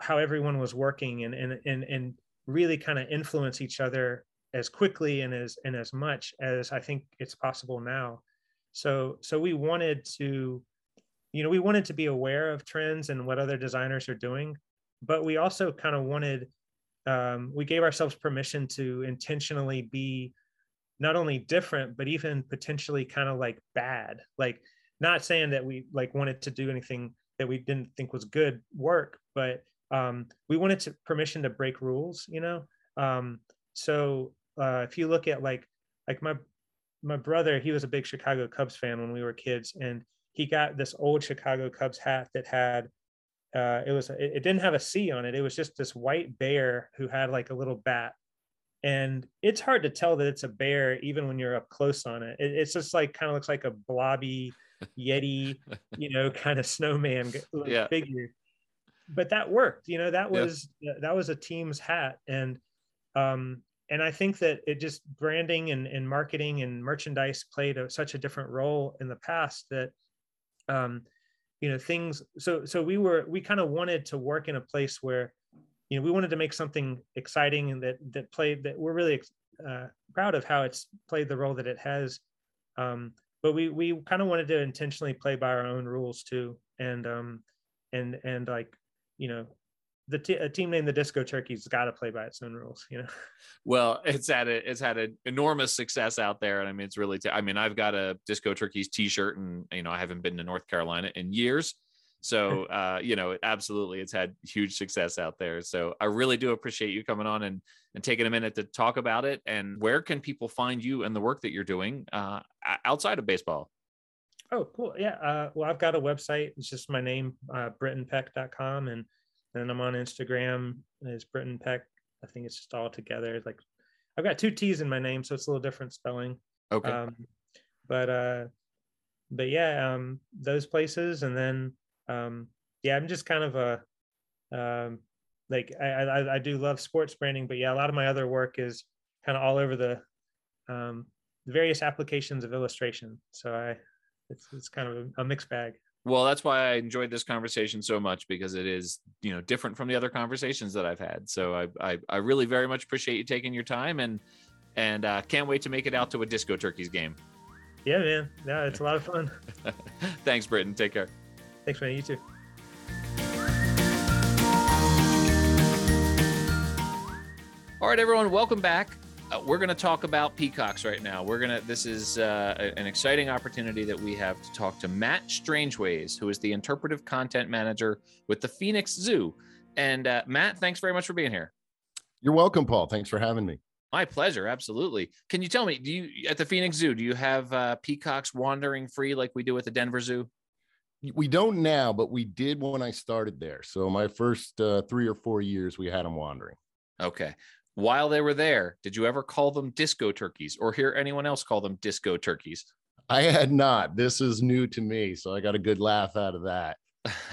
how everyone was working and and and, and really kind of influence each other as quickly and as and as much as I think it's possible now. So so we wanted to, you know, we wanted to be aware of trends and what other designers are doing, but we also kind of wanted um, we gave ourselves permission to intentionally be not only different but even potentially kind of like bad. Like not saying that we like wanted to do anything that we didn't think was good work but um, we wanted to permission to break rules you know? Um, so uh, if you look at like like my my brother he was a big chicago cubs fan when we were kids and he got this old chicago cubs hat that had uh, it was it, it didn't have a C on it. It was just this white bear who had like a little bat, and it's hard to tell that it's a bear even when you're up close on it. it it's just like kind of looks like a blobby yeti, you know, kind of snowman yeah. figure. But that worked, you know. That was yeah. that was a team's hat, and um, and I think that it just branding and, and marketing and merchandise played a, such a different role in the past that um, you know things so so we were we kind of wanted to work in a place where you know we wanted to make something exciting and that that played that we're really uh, proud of how it's played the role that it has. Um, but we we kind of wanted to intentionally play by our own rules too. And um and and like you know the t- a team named the Disco Turkeys got to play by its own rules, you know. Well, it's had a it's had an enormous success out there, and I mean, it's really. T- I mean, I've got a Disco Turkeys T-shirt, and you know, I haven't been to North Carolina in years, so uh, you know, absolutely, it's had huge success out there. So I really do appreciate you coming on and and taking a minute to talk about it. And where can people find you and the work that you're doing uh, outside of baseball? Oh, cool. Yeah. Uh, well, I've got a website. It's just my name, uh, BrittainPeck.com. And and I'm on Instagram as Brittain Peck. I think it's just all together. Like I've got two T's in my name, so it's a little different spelling. Okay. Um, but uh, but yeah, um, those places, and then um, yeah, I'm just kind of a um, like I, I I do love sports branding, but yeah, a lot of my other work is kind of all over the um, various applications of illustration. So I it's it's kind of a, a mixed bag well that's why i enjoyed this conversation so much because it is you know different from the other conversations that i've had so i i, I really very much appreciate you taking your time and and uh, can't wait to make it out to a Disco Turkeys game. Yeah, man. Yeah, it's a lot of fun. Thanks, Brittain. Take care. Thanks, man. You too. All right, everyone, welcome back. Uh, we're going to talk about peacocks right now. We're going to, this is uh, an exciting opportunity that we have to talk to Matt Strangewayes, who is the interpretive content manager with the Phoenix Zoo. And uh, Matt, thanks very much for being here. You're welcome, Paul. Thanks for having me. My pleasure. Absolutely. Can you tell me, do you, at the Phoenix Zoo, do you have uh, peacocks wandering free like we do at the Denver Zoo? We don't now, but we did when I started there. So my first uh, three or four years, we had them wandering. Okay while they were there, did you ever call them disco turkeys or hear anyone else call them disco turkeys? I had not. This is new to me, so I got a good laugh out of that.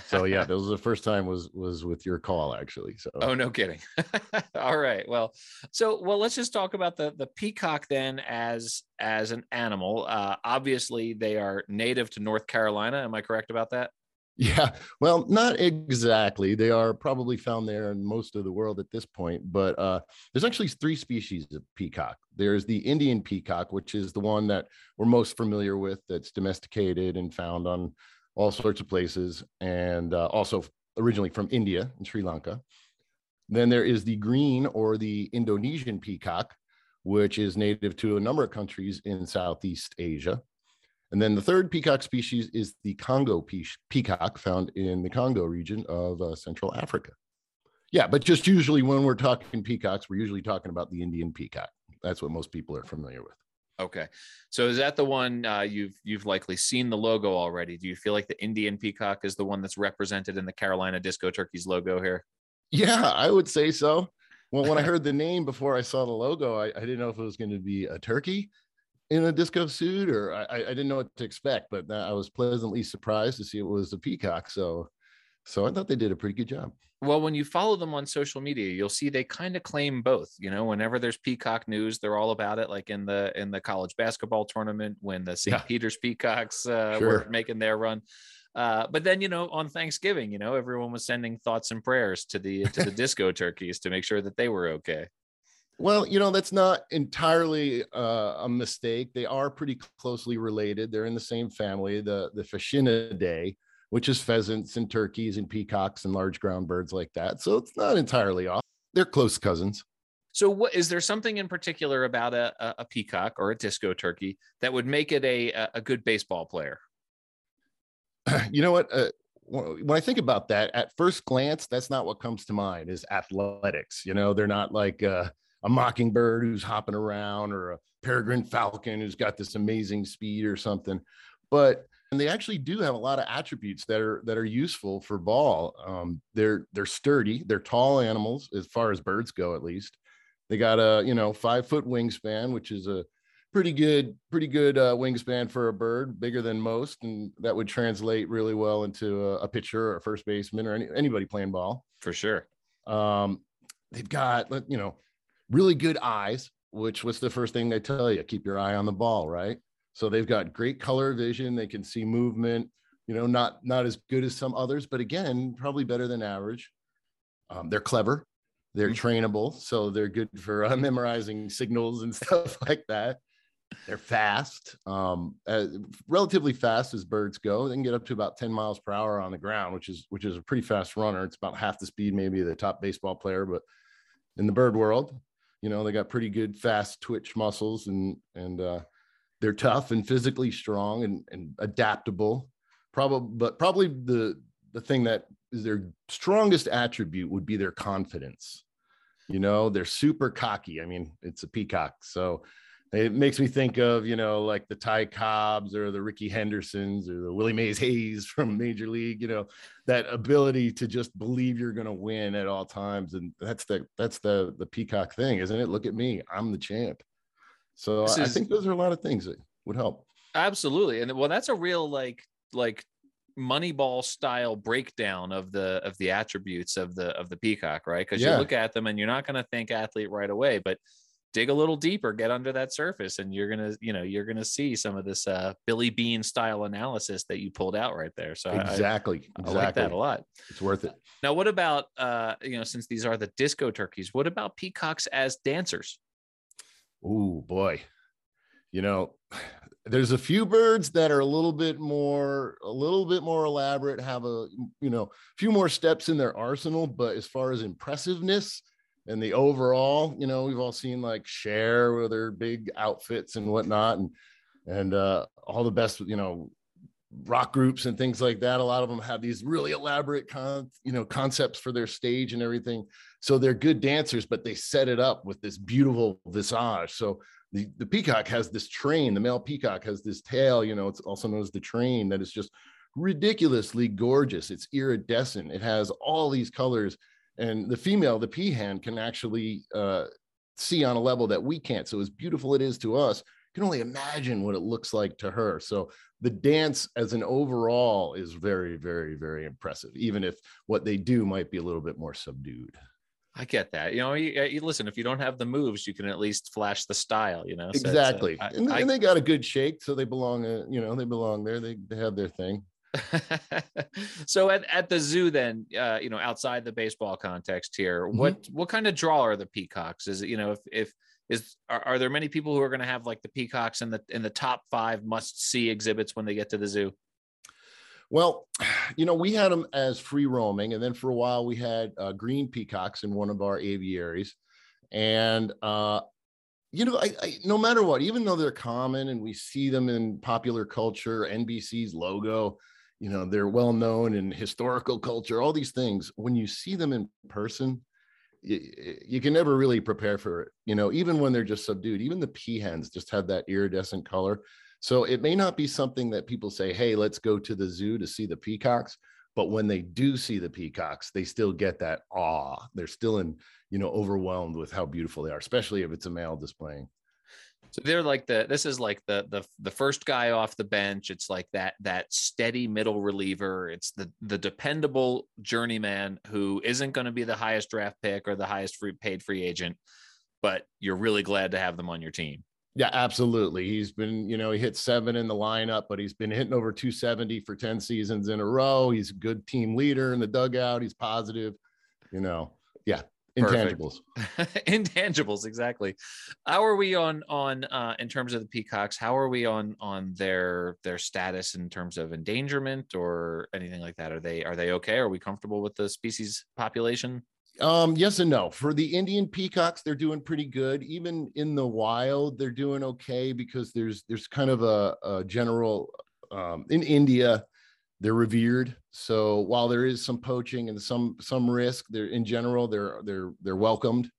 So yeah, that was the first time was was with your call actually. So oh no kidding. All right. Well, so well let's just talk about the the peacock then as as an animal. Uh obviously they are native to North Carolina. Am I correct about that? Yeah, well, not exactly. They are probably found there in most of the world at this point, but uh, there's actually three species of peacock. There's the Indian peacock, which is the one that we're most familiar with, that's domesticated and found on all sorts of places, and uh, also originally from India and Sri Lanka. Then there is the green or the Indonesian peacock, which is native to a number of countries in Southeast Asia. And then the third peacock species is the Congo pe- peacock found in the Congo region of uh, Central Africa. Yeah, but just usually when we're talking peacocks, we're usually talking about the Indian peacock. That's what most people are familiar with. Okay, so is that the one uh, you've you've likely seen the logo already? Do you feel like the Indian peacock is the one that's represented in the Carolina Disco Turkeys logo here? Yeah, I would say so. Well, when I heard the name before I saw the logo, I, I didn't know if it was going to be a turkey in a disco suit or I, I didn't know what to expect, but I was pleasantly surprised to see it was a peacock. So, so I thought they did a pretty good job. Well, when you follow them on social media, you'll see they kind of claim both. You know, whenever there's peacock news, they're all about it. Like in the in the college basketball tournament when the St. Yeah. Peter's Peacocks uh, sure. were making their run. Uh, but then you know on Thanksgiving, you know everyone was sending thoughts and prayers to the to the disco turkeys to make sure that they were okay. Well, you know, that's not entirely uh, a mistake. They are pretty closely related. They're in the same family, the, the Phasianidae, which is pheasants and turkeys and peacocks and large ground birds like that. So it's not entirely off. They're close cousins. So, what is there something in particular about a, a peacock or a disco turkey that would make it a, a good baseball player? You know what? Uh, when I think about that, at first glance, that's not what comes to mind is athletics. You know, they're not like, uh, a mockingbird who's hopping around or a peregrine falcon who's got this amazing speed or something. But and they actually do have a lot of attributes that are that are useful for ball. Um, they're they're sturdy. They're tall animals as far as birds go at least. They got a you know five foot wingspan which is a pretty good pretty good uh, wingspan for a bird bigger than most. And that would translate really well into a, a pitcher or a first baseman or any, anybody playing ball. For sure. Um, they've got you know really good eyes, which was the first thing they tell you keep your eye on the ball, right? So they've got great color vision. They can see movement, you know, not not as good as some others, but again, probably better than average. Um, they're clever, they're mm-hmm. trainable, so they're good for uh, memorizing signals and stuff like that. They're fast, um, uh, relatively fast as birds go. They can get up to about 10 miles per hour on the ground, which is which is a pretty fast runner. It's about half the speed maybe of the top baseball player, but in the bird world, you know, they got pretty good fast twitch muscles and and uh, they're tough and physically strong and, and adaptable. Probably, but probably the the thing that is their strongest attribute would be their confidence. You know, they're super cocky. I mean, it's a peacock, so it makes me think of you know like the Ty Cobbs or the Rickey Hendersons or the Willie Mays Hayes from Major League. You know that ability to just believe you're going to win at all times, and that's the that's the the peacock thing, isn't it? Look at me, I'm the champ. So is, I think those are a lot of things that would help. Absolutely, and well, that's a real like like moneyball style breakdown of the of the attributes of the of the peacock right because yeah. you look at them and you're not going to think athlete right away but dig a little deeper, get under that surface, and you're gonna, you know, you're gonna see some of this uh, Billy Beane style analysis that you pulled out right there. So exactly, I, exactly. Like that a lot. It's worth it. Now, what about uh, you know, since these are the disco turkeys, what about peacocks as dancers? Oh boy. You know, there's a few birds that are a little bit more a little bit more elaborate, have a you know, a few more steps in their arsenal, but as far as impressiveness and the overall, you know, we've all seen like Cher with their big outfits and whatnot and and uh all the best, you know, rock groups and things like that. A lot of them have these really elaborate con, you know, concepts for their stage and everything. So they're good dancers, but they set it up with this beautiful visage. So the, the peacock has this train, the male peacock has this tail, you know, it's also known as the train that is just ridiculously gorgeous. It's iridescent. It has all these colors. And the female, the peahen, can actually uh, see on a level that we can't. So as beautiful it is to us, you can only imagine what it looks like to her. So the dance as an overall is very, very, very impressive, even if what they do might be a little bit more subdued. I get that. You know, you, you, listen. If you don't have the moves, you can at least flash the style. You know, so exactly. Uh, I, and, I, and, they got a good shake, so they belong. Uh, you know, they belong there. They they have their thing. so at, at the zoo, then, uh, you know, outside the baseball context here, mm-hmm. what what kind of draw are the peacocks? Is it you know if if is are, are there many people who are going to have like the peacocks in the in the top five must see exhibits when they get to the zoo? Well, you know, we had them as free roaming, and then for a while we had uh, green peacocks in one of our aviaries, and uh, you know, I, I, no matter what, even though they're common and we see them in popular culture, NBC's logo, you know, they're well known in historical culture, all these things. When you see them in person, you, you, can never really prepare for it. You know, even when they're just subdued, even the peahens just have that iridescent color. So it may not be something that people say, hey, let's go to the zoo to see the peacocks. But when they do see the peacocks, they still get that awe. They're still in, you know, overwhelmed with how beautiful they are, especially if it's a male displaying. So they're like the this is like the the the first guy off the bench. It's like that that steady middle reliever. It's the the dependable journeyman who isn't going to be the highest draft pick or the highest free paid free agent, but you're really glad to have them on your team. Yeah, absolutely. He's been, you know, he hit seven in the lineup, but he's been hitting over 270 for 10 seasons in a row. He's a good team leader in the dugout. He's positive, you know. Yeah, intangibles. intangibles, exactly. How are we on on uh in terms of the peacocks? How are we on on their their status in terms of endangerment or anything like that? Are they are they okay? Are we comfortable with the species population? Um, yes and no. For the Indian peacocks, they're doing pretty good. Even in the wild, they're doing okay because there's there's kind of a, a general um, in India, they're revered. So while there is some poaching and some some risk, they're in general they're they're they're welcomed.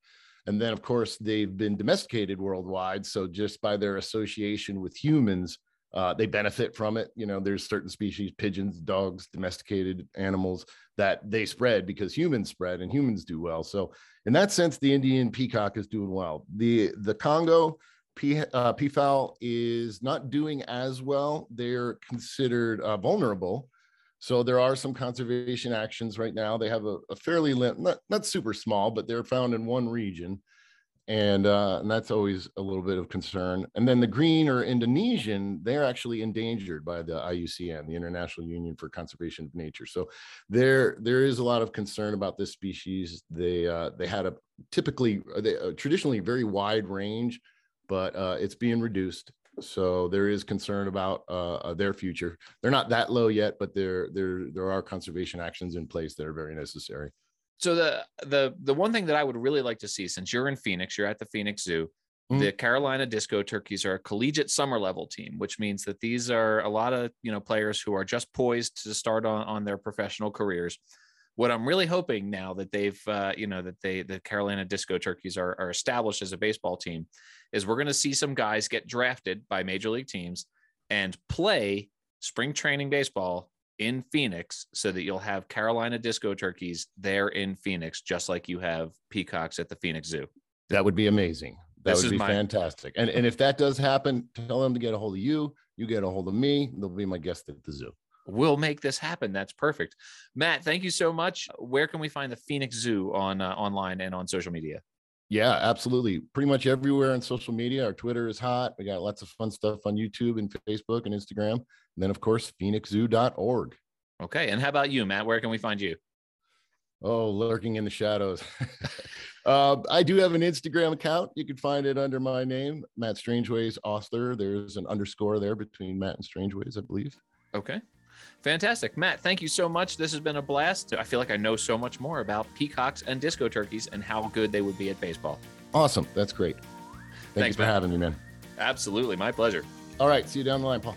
And then of course they've been domesticated worldwide. So just by their association with humans, uh, they benefit from it. You know, there's certain species, pigeons, dogs, domesticated animals that they spread because humans spread and humans do well. So in that sense, the Indian peacock is doing well. The the Congo pea, uh, peafowl is not doing as well. They're considered uh, vulnerable. So there are some conservation actions right now. They have a, a fairly lim- not not super small, but they're found in one region and uh, and that's always a little bit of concern. And then the green or Indonesian, they're actually endangered by the IUCN, the International Union for Conservation of Nature. So there there is a lot of concern about this species. They uh, they had a typically uh, they, uh, traditionally very wide range, but uh, it's being reduced. So there is concern about uh, their future. They're not that low yet, but there there there are conservation actions in place that are very necessary so the the the one thing that I would really like to see, since you're in Phoenix, you're at the Phoenix Zoo. Mm-hmm. The Carolina Disco Turkeys are a collegiate summer level team, which means that these are a lot of you know players who are just poised to start on, on their professional careers. What I'm really hoping now that they've uh, you know that they the Carolina Disco Turkeys are, are established as a baseball team is we're going to see some guys get drafted by major league teams and play spring training baseball in Phoenix so that you'll have Carolina disco turkeys there in Phoenix, just like you have peacocks at the Phoenix Zoo. That would be amazing. That this would be my... fantastic. And, and if that does happen, tell them to get a hold of you. You get a hold of me. They'll be my guest at the zoo. We'll make this happen. That's perfect. Matt, thank you so much. Where can we find the Phoenix Zoo on uh, online and on social media? Yeah, absolutely. Pretty much everywhere on social media. Our Twitter is hot. We got lots of fun stuff on YouTube and Facebook and Instagram. And then, of course, phoenixzoo.org. Okay. And how about you, Matt? Where can we find you? Oh, lurking in the shadows. uh, I do have an Instagram account. You can find it under my name, Matt Strangewayes author. There's an underscore there between Matt and Strangewayes, I believe. Okay. Fantastic. Matt, thank you so much. This has been a blast. I feel like I know so much more about peacocks and disco turkeys and how good they would be at baseball. Awesome. That's great. Thank Thanks, you for Matt. having me, man. Absolutely. My pleasure. All right. See you down the line, Paul.